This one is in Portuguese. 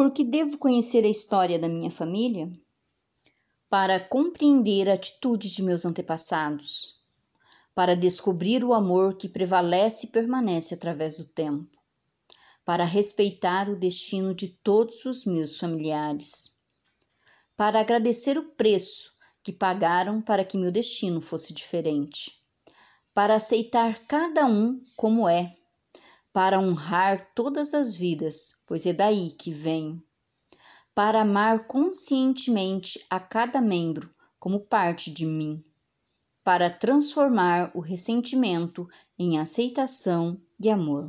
Porque devo conhecer a história da minha família? Para compreender a atitude de meus antepassados, para descobrir o amor que prevalece e permanece através do tempo, para respeitar o destino de todos os meus familiares, para agradecer o preço que pagaram para que meu destino fosse diferente, para aceitar cada um como é para honrar todas as vidas, pois é daí que vem, para amar conscientemente a cada membro como parte de mim, para transformar o ressentimento em aceitação e amor.